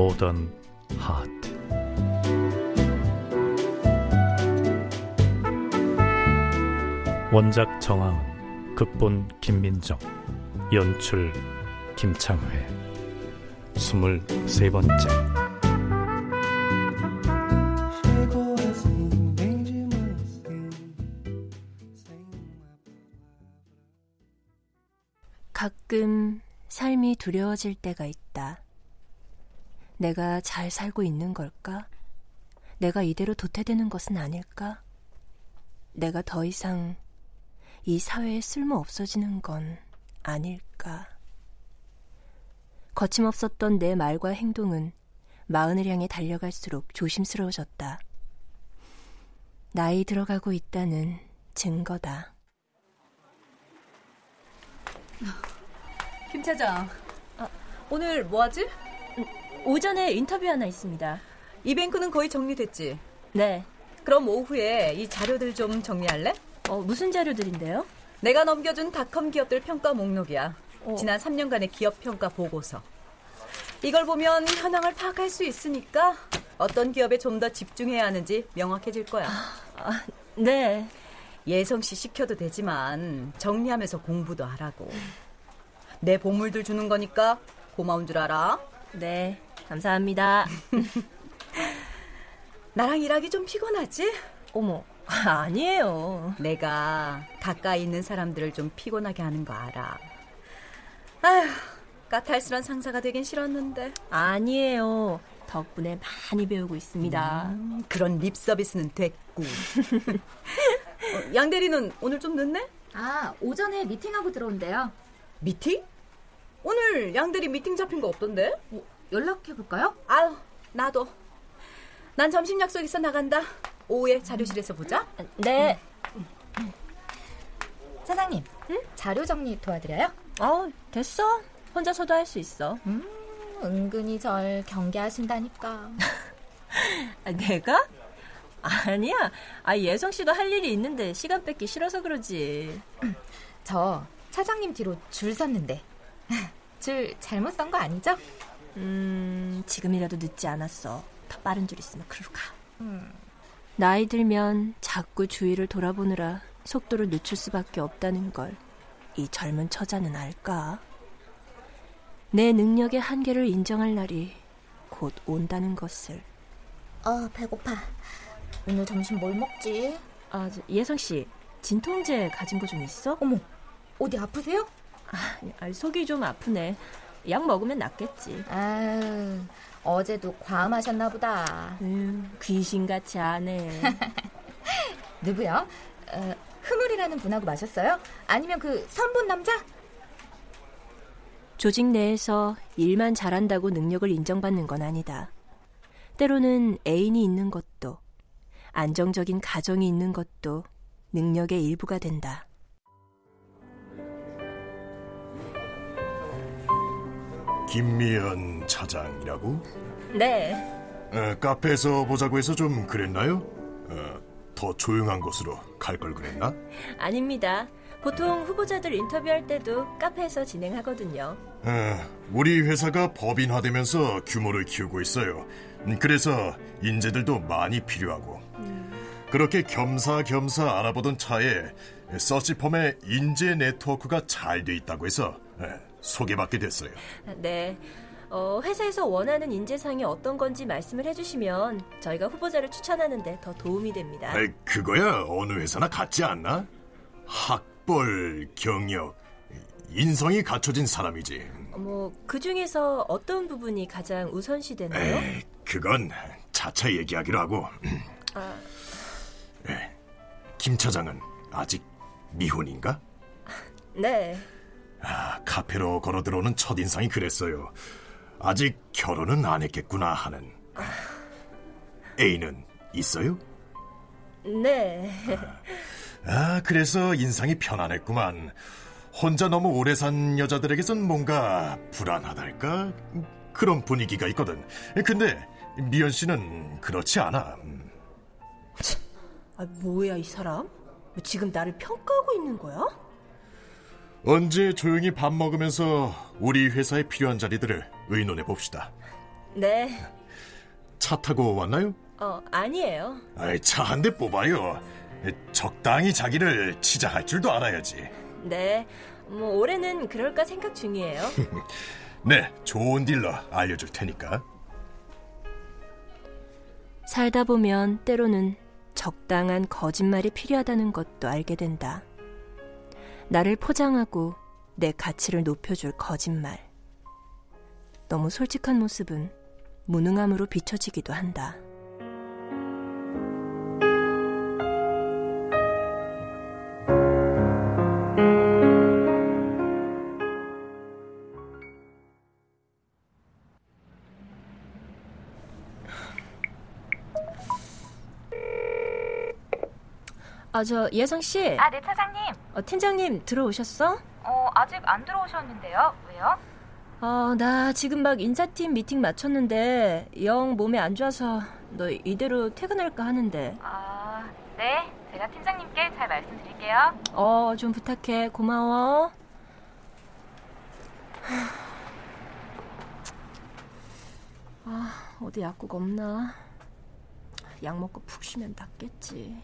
모던 하트. 원작 정하은 극본 김민정 연출 김창회. 스물세 번째. 가끔 삶이 두려워질 때가 있다. 내가 잘 살고 있는 걸까? 내가 이대로 도태되는 것은 아닐까? 내가 더 이상 이 사회에 쓸모 없어지는 건 아닐까? 거침없었던 내 말과 행동은 마흔을 향해 달려갈수록 조심스러워졌다. 나이 들어가고 있다는 증거다. 김 차장, 아, 오늘 뭐 하지? 오전에 인터뷰 하나 있습니다. 이 뱅크는 거의 정리됐지? 네. 그럼 오후에 이 자료들 좀 정리할래? 어, 무슨 자료들인데요? 내가 넘겨준 닷컴 기업들 평가 목록이야. 어. 지난 3년간의 기업 평가 보고서. 이걸 보면 현황을 파악할 수 있으니까 어떤 기업에 좀 더 집중해야 하는지 명확해질 거야. 아, 네. 예성 씨 시켜도 되지만 정리하면서 공부도 하라고. 내 보물들 주는 거니까 고마운 줄 알아. 네. 감사합니다. 나랑 일하기 좀 피곤하지? 어머, 아니에요. 내가 가까이 있는 사람들을 좀 피곤하게 하는 거 알아. 아휴, 까탈스런 상사가 되긴 싫었는데. 아니에요. 덕분에 많이 배우고 있습니다. 음, 그런 립 서비스는 됐고. 어, 양 대리는 오늘 좀 늦네? 아, 오전에 미팅하고 들어온대요. 미팅? 오늘 양 대리 미팅 잡힌 거 없던데? 뭐, 연락해볼까요? 아유, 나도. 난 점심 약속 있어 나간다. 오후에 자료실에서 보자. 네. 사장님, 자료 정리 도와드려요? 어, 됐어. 혼자서도 할 수 있어. 음, 은근히 절 경계하신다니까. 아, 내가? 아니야. 아, 예성 씨도 할 일이 있는데 시간 뺏기 싫어서 그러지. 저 차장님 뒤로 줄 섰는데. 줄 잘못 선 거 아니죠? 음, 지금이라도 늦지 않았어. 더 빠른 줄 있으면 그리로 가. 음. 나이 들면 자꾸 주위를 돌아보느라 속도를 늦출 수밖에 없다는 걸 이 젊은 처자는 알까? 내 능력의 한계를 인정할 날이 곧 온다는 것을. 어, 배고파. 오늘 점심 뭘 먹지? 아, 저, 예성 씨, 진통제 가진 거 좀 있어? 어머, 어디 아프세요? 아, 속이 좀 아프네. 약 먹으면 낫겠지. 아유, 어제도 과음하셨나 보다. 음, 귀신같이 하네. 누구요? 어, 흐물이라는 분하고 마셨어요? 아니면 그 선본 남자? 조직 내에서 일만 잘한다고 능력을 인정받는 건 아니다. 때로는 애인이 있는 것도, 안정적인 가정이 있는 것도 능력의 일부가 된다. 김미연 차장이라고? 네. 어, 카페에서 보자고 해서 좀 그랬나요? 어, 더 조용한 곳으로 갈 걸 그랬나? 아닙니다. 보통 후보자들 인터뷰할 때도 카페에서 진행하거든요. 어, 우리 회사가 법인화되면서 규모를 키우고 있어요. 음, 그래서 인재들도 많이 필요하고. 그렇게 겸사겸사 알아보던 차에 서치펌의 인재 네트워크가 잘 돼 있다고 해서 예, 소개받게 됐어요. 네. 어, 회사에서 원하는 인재상이 어떤 건지 말씀을 해주시면 저희가 후보자를 추천하는데 더 도움이 됩니다. 아이, 그거야 어느 회사나 같지 않나? 학벌, 경력, 인성이 갖춰진 사람이지. 뭐, 그 중에서 어떤 부분이 가장 우선시 되나요? 에이, 그건 차차 얘기하기로 하고. 아, 에, 김 차장은 아직 미혼인가? 네. 아, 카페로 걸어 들어오는 첫 인상이 그랬어요. 아직 결혼은 안 했겠구나 하는. 애인은 있어요? 네. 아, 그래서 인상이 편안했구만. 혼자 너무 오래 산 여자들에게선 뭔가 불안하달까? 그런 분위기가 있거든. 근데 미연 씨는 그렇지 않아. 아, 뭐야, 이 사람? 뭐 지금 나를 평가하고 있는 거야? 언제 조용히 밥 먹으면서 우리 회사에 필요한 자리들을 의논해 봅시다. 네. 차 타고 왔나요? 어, 아니에요. 차 한 대 뽑아요. 적당히 자기를 치장할 줄도 알아야지. 네. 뭐, 올해는 그럴까 생각 중이에요. 네, 좋은 딜러 알려줄 테니까. 살다 보면 때로는 적당한 거짓말이 필요하다는 것도 알게 된다. 나를 포장하고 내 가치를 높여줄 거짓말. 너무 솔직한 모습은 무능함으로 비춰지기도 한다. 아, 저, 예성 씨. 아, 네, 차장님. 어, 팀장님, 들어오셨어? 어, 아직 안 들어오셨는데요. 왜요? 어, 나 지금 막 인사팀 미팅 마쳤는데, 영 몸에 안 좋아서 너 이대로 퇴근할까 하는데. 아, 네. 제가 팀장님께 잘 말씀드릴게요. 어, 좀 부탁해. 고마워. 아, 어디 약국 없나? 약 먹고 푹 쉬면 낫겠지.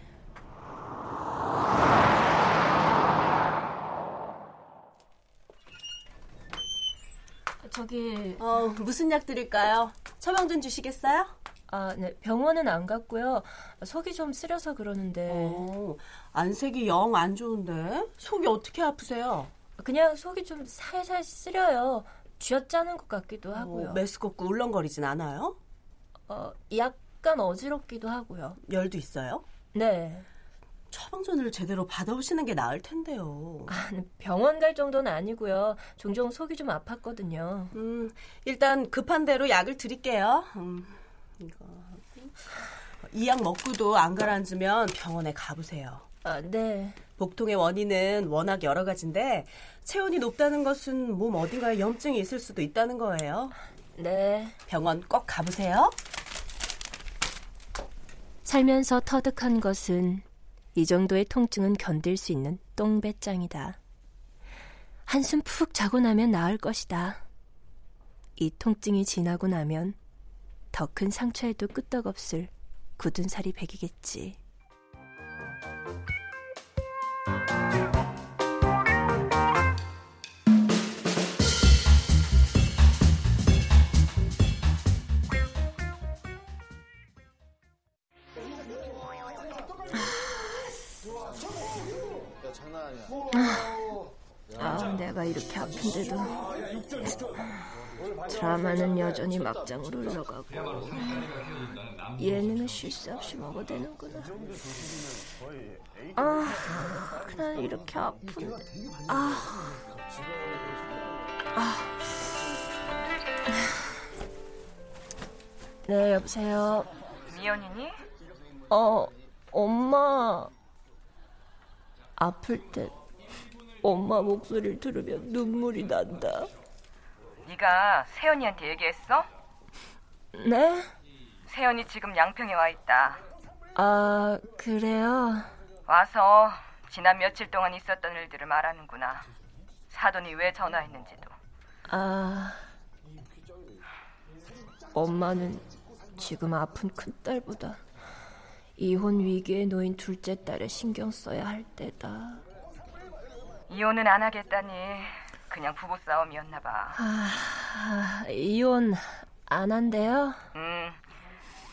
저기 어, 무슨 약 드릴까요? 처방 좀 주시겠어요? 아, 네. 병원은 안 갔고요. 속이 좀 쓰려서 그러는데. 어, 안색이 영 안 좋은데? 속이 어떻게 아프세요? 그냥 속이 좀 살살 쓰려요. 쥐어짜는 것 같기도 하고요. 어, 메스껍고 울렁거리진 않아요? 어, 약간 어지럽기도 하고요. 열도 있어요? 네. 처방전을 제대로 받아오시는 게 나을 텐데요. 아, 병원 갈 정도는 아니고요. 종종 속이 좀 아팠거든요. 음, 일단 급한 대로 약을 드릴게요. 음, 이거 이 약 먹고도 안 가라앉으면 병원에 가보세요. 아, 네. 복통의 원인은 워낙 여러 가지인데 체온이 높다는 것은 몸 어딘가에 염증이 있을 수도 있다는 거예요. 네. 병원 꼭 가보세요. 살면서 터득한 것은 이 정도의 통증은 견딜 수 있는 똥배짱이다. 한숨 푹 자고 나면 나을 것이다. 이 통증이 지나고 나면 더 큰 상처에도 끄떡없을 굳은 살이 배기겠지. 아픈데도 드라마는 여전히 막장으로 흘러가고 예능은 쉴 새 없이 먹어대는구나. 아, 난 이렇게 아픈데. 아, 아. 네, 여보세요. 미연이니? 어, 엄마. 아플 때 엄마 목소리를 들으면 눈물이 난다. 네가 세연이한테 얘기했어? 네? 세연이 지금 양평에 와 있다. 아, 그래요? 와서 지난 며칠 동안 있었던 일들을 말하는구나. 사돈이 왜 전화했는지도. 아, 엄마는 지금 아픈 큰딸보다 이혼 위기에 놓인 둘째 딸에 신경 써야 할 때다. 이혼은 안 하겠다니 그냥 부부 싸움이었나 봐. 아, 아, 이혼 안 한대요? 음,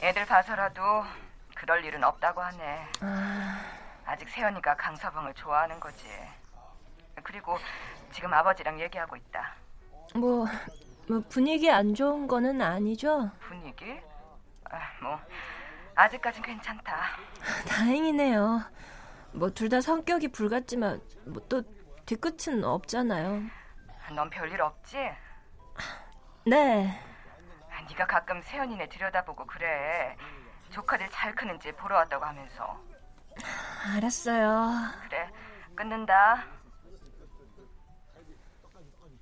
애들 봐서라도 그럴 일은 없다고 하네. 아, 아직 세연이가 강서방을 좋아하는 거지. 그리고 지금 아버지랑 얘기하고 있다. 뭐, 뭐 분위기 안 좋은 거는 아니죠? 분위기? 아, 뭐 아직까진 괜찮다. 다행이네요. 뭐 둘 다 성격이 불같지만 뭐또 뒤끝은 없잖아요. 넌 별일 없지? 네. 네가 가끔 세연이네 들여다보고 그래. 조카들 잘 크는지 보러 왔다고 하면서. 알았어요. 그래, 끊는다.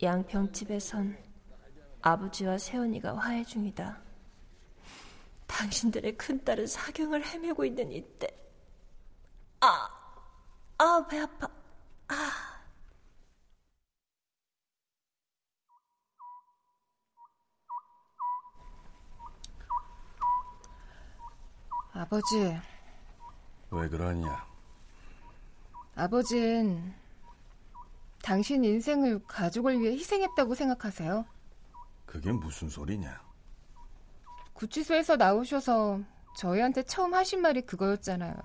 양평집에선 아버지와 세연이가 화해 중이다. 당신들의 큰딸은 사경을 헤매고 있는 이때. 아, 아, 배 아파. 아버지, 왜 그러냐? 아버진 당신 인생을 가족을 위해 희생했다고 생각하세요? 그게 무슨 소리냐? 구치소에서 나오셔서 저희한테 처음 하신 말이 그거였잖아요.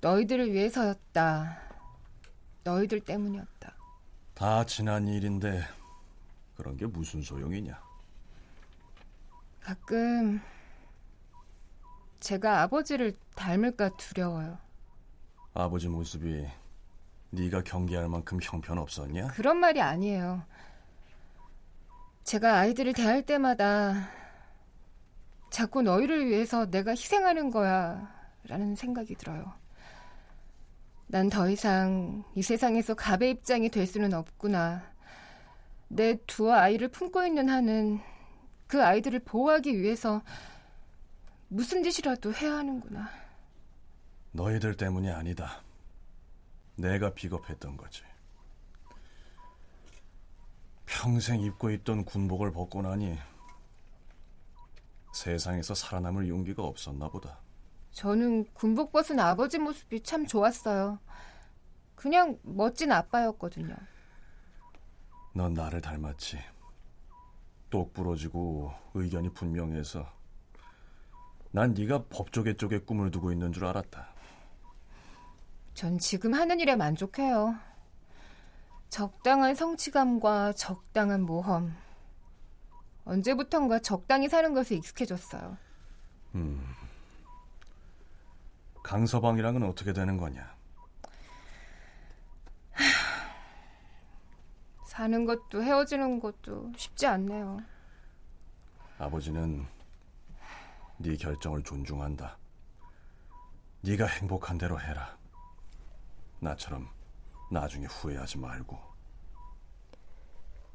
너희들을 위해서였다. 너희들 때문이었다. 다 지난 일인데 그런 게 무슨 소용이냐? 가끔 제가 아버지를 닮을까 두려워요. 아버지 모습이 네가 경계할 만큼 형편없었냐? 그런 말이 아니에요. 제가 아이들을 대할 때마다 자꾸 너희를 위해서 내가 희생하는 거야 라는 생각이 들어요. 난 더 이상 이 세상에서 갑의 입장이 될 수는 없구나. 내 두 아이를 품고 있는 한은 그 아이들을 보호하기 위해서 무슨 짓이라도 해야 하는구나. 너희들 때문이 아니다. 내가 비겁했던 거지. 평생 입고 있던 군복을 벗고 나니 세상에서 살아남을 용기가 없었나 보다. 저는 군복 벗은 아버지 모습이 참 좋았어요. 그냥 멋진 아빠였거든요. 넌 나를 닮았지. 똑 부러지고 의견이 분명해서 난 네가 법조계 쪽에 꿈을 두고 있는 줄 알았다. 전 지금 하는 일에 만족해요. 적당한 성취감과 적당한 모험. 언제부턴가 적당히 사는 것에 익숙해졌어요. 음. 강서방이랑은 어떻게 되는 거냐? 사는 것도 헤어지는 것도 쉽지 않네요. 아버지는 네 결정을 존중한다. 네가 행복한 대로 해라. 나처럼 나중에 후회하지 말고.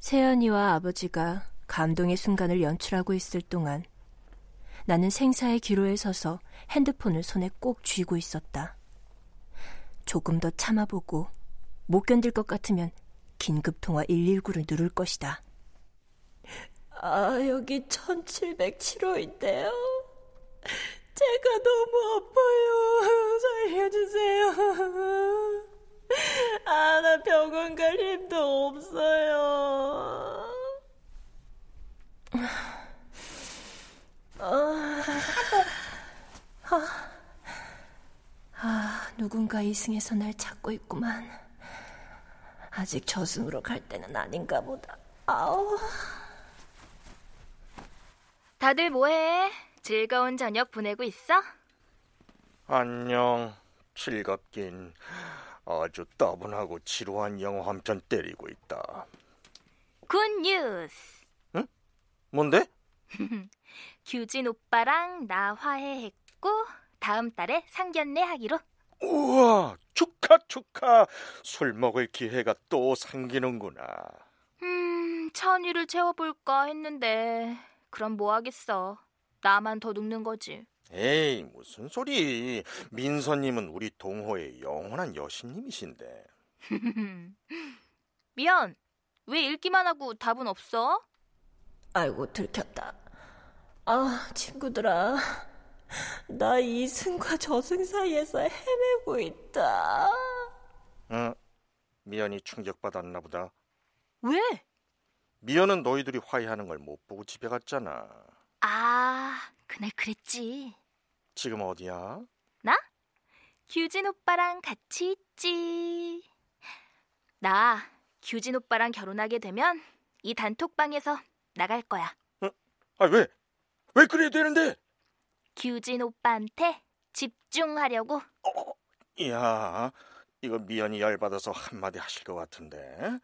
세연이와 아버지가 감동의 순간을 연출하고 있을 동안 나는 생사의 기로에 서서 핸드폰을 손에 꼭 쥐고 있었다. 조금 더 참아보고 못 견딜 것 같으면 긴급 통화 119를 누를 것이다. 아, 여기 1707호인데요. 제가 너무 아파요. 살려주세요. 아, 나 병원 갈 힘도 없어요. 아, 아, 아, 누군가 이승에서 날 찾고 있구만. 아직 저승으로 갈 때는 아닌가 보다. 아우. 다들 뭐해? 즐거운 저녁 보내고 있어? 안녕. 즐겁긴 아주 따분하고 지루한 영화 한 편 때리고 있다. Good news. 응? 뭔데? 규진 오빠랑 나 화해했고 다음 달에 상견례 하기로. 우와, 축하 축하. 술 먹을 기회가 또 생기는구나. 음, 찬이를 채워볼까 했는데 그럼 뭐 하겠어. 나만 더 늙는 거지. 에이, 무슨 소리. 민서님은 우리 동호의 영원한 여신님이신데. 미안. 왜 읽기만 하고 답은 없어? 아이고, 들켰다. 아, 친구들아. 나 이승과 저승 사이에서 헤매고 있다. 응, 미연이 충격받았나 보다. 왜? 미연은 너희들이 화해하는 걸 못 보고 집에 갔잖아. 아, 그날 그랬지. 지금 어디야? 나? 규진 오빠랑 같이 있지. 나 규진 오빠랑 결혼하게 되면 이 단톡방에서 나갈 거야. 어? 아, 왜? 왜 그래야 되는데? 규진 오빠한테 집중하려고. 어, 이야, 이거 미연이 열받아서 한마디 하실 것 같은데.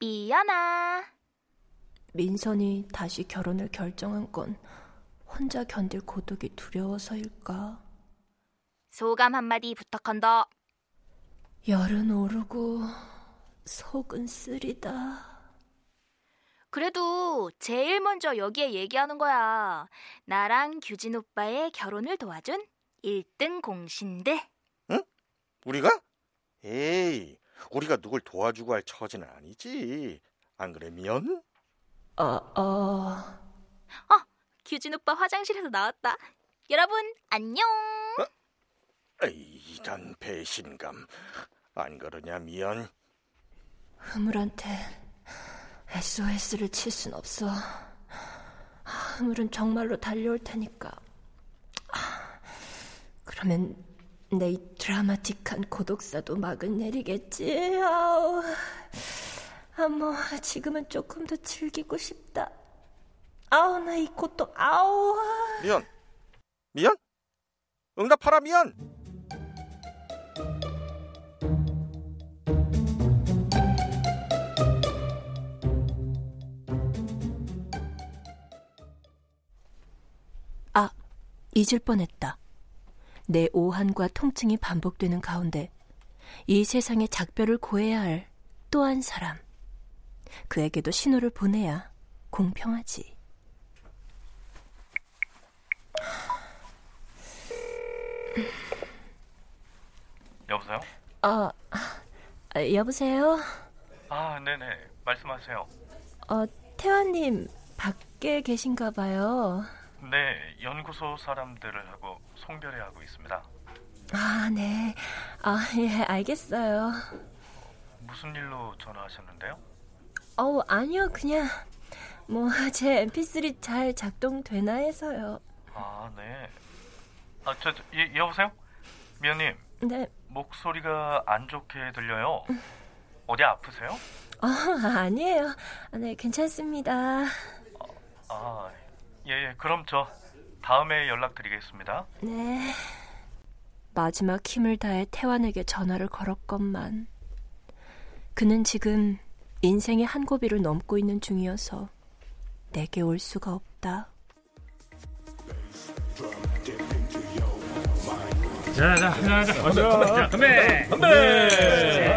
미연아. 민선이 다시 결혼을 결정한 건 혼자 견딜 고독이 두려워서일까? 소감 한마디 부탁한다. 열은 오르고 속은 쓰리다. 그래도 제일 먼저 여기에 얘기하는 거야. 나랑 규진 오빠의 결혼을 도와준 1등 공신대. 응? 우리가? 에이, 우리가 누굴 도와주고 할 처지는 아니지. 안 그래, 미연? 아, 아. 어, 규진 오빠 화장실에서 나왔다. 여러분, 안녕. 어? 이런 배신감. 안 그러냐, 미연? 흐물한테 SOS를 칠 순 없어. 흐물은 정말로 달려올 테니까. 그러면 내 이 드라마틱한 고독사도 막을 내리겠지. 아우. 아, 뭐, 지금은 조금 더 즐기고 싶다. 아우, 나이 고통, 아우. 미연. 미연? 응답하라, 미연! 아, 잊을 뻔했다. 내 오한과 통증이 반복되는 가운데 이 세상에 작별을 고해야 할 또 한 사람. 그에게도 신호를 보내야 공평하지. 여보세요? 아, 아, 여보세요? 아, 네네. 말씀하세요. 어, 태환님, 밖에 계신가 봐요. 네, 연구소 사람들을 하고 송별회 하고 있습니다. 아, 네. 아, 예, 알겠어요. 무슨 일로 전화하셨는데요? 어우, 아니요. 그냥, 뭐, 제 mp3 잘 작동되나 해서요. 아, 네. 아, 저, 저 예, 여보세요? 미연님. 네. 목소리가 안 좋게 들려요. 어디 아프세요? 어, 아니에요. 네, 괜찮습니다. 아, 예, 예. 그럼 저 다음에 연락드리겠습니다. 네. 마지막 힘을 다해 태환에게 전화를 걸었건만 그는 지금 인생의 한 고비를 넘고 있는 중이어서 내게 올 수가 없다. 자, 자, 자, 자, 자, 건배! 건배!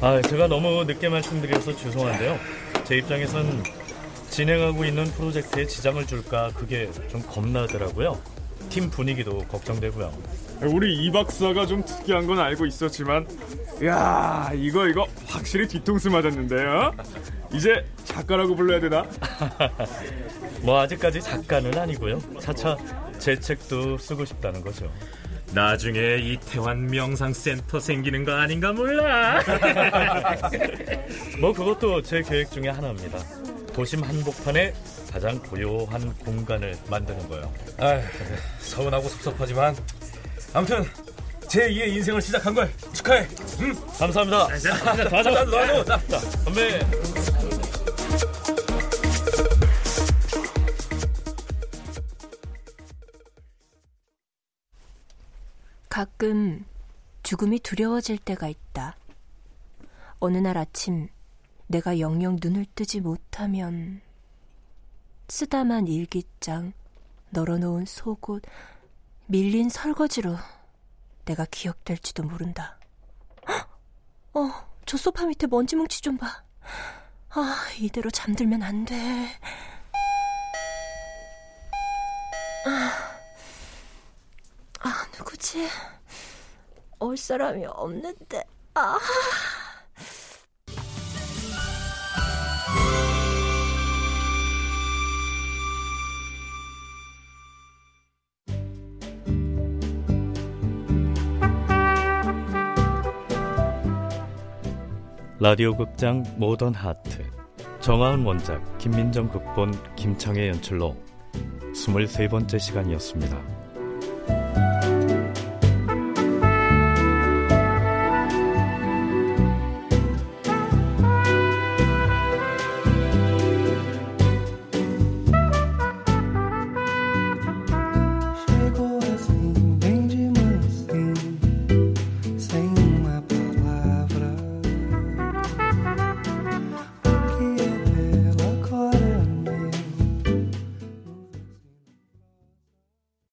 아, 제가 너무 늦게 말씀드려서 죄송한데요. 제 입장에선 진행하고 있는 프로젝트에 지장을 줄까 그게 좀 겁나더라고요. 팀 분위기도 걱정되고요. 우리 이 박사가 좀 특이한 건 알고 있었지만, 야 이거 이거 확실히 뒤통수 맞았는데요. 이제 작가라고 불러야 되나? 뭐 아직까지 작가는 아니고요. 차차 제 책도 쓰고 싶다는 거죠. 나중에 이태환 명상센터 생기는 거 아닌가 몰라. 뭐 그것도 제 계획 중에 하나입니다. 도심 한복판에 가장 고요한 공간을 만드는 거요. 아, 서운하고 섭섭하지만 아무튼 제 2의 인생을 시작한 걸 축하해. 응? 감사합니다. 자, 놔줘. 자, 자, 건배. 가끔 죽음이 두려워질 때가 있다. 어느 날 아침 내가 영영 눈을 뜨지 못하면 쓰다만 일기장, 널어놓은 속옷, 밀린 설거지로 내가 기억될지도 모른다. 어, 저 소파 밑에 먼지 뭉치 좀 봐. 아, 이대로 잠들면 안 돼. 아, 아 누구지? 올 사람이 없는데. 아. 라디오 극장 모던 하트 정하은 원작 김민정 극본 김창의 연출로 23번째 시간이었습니다.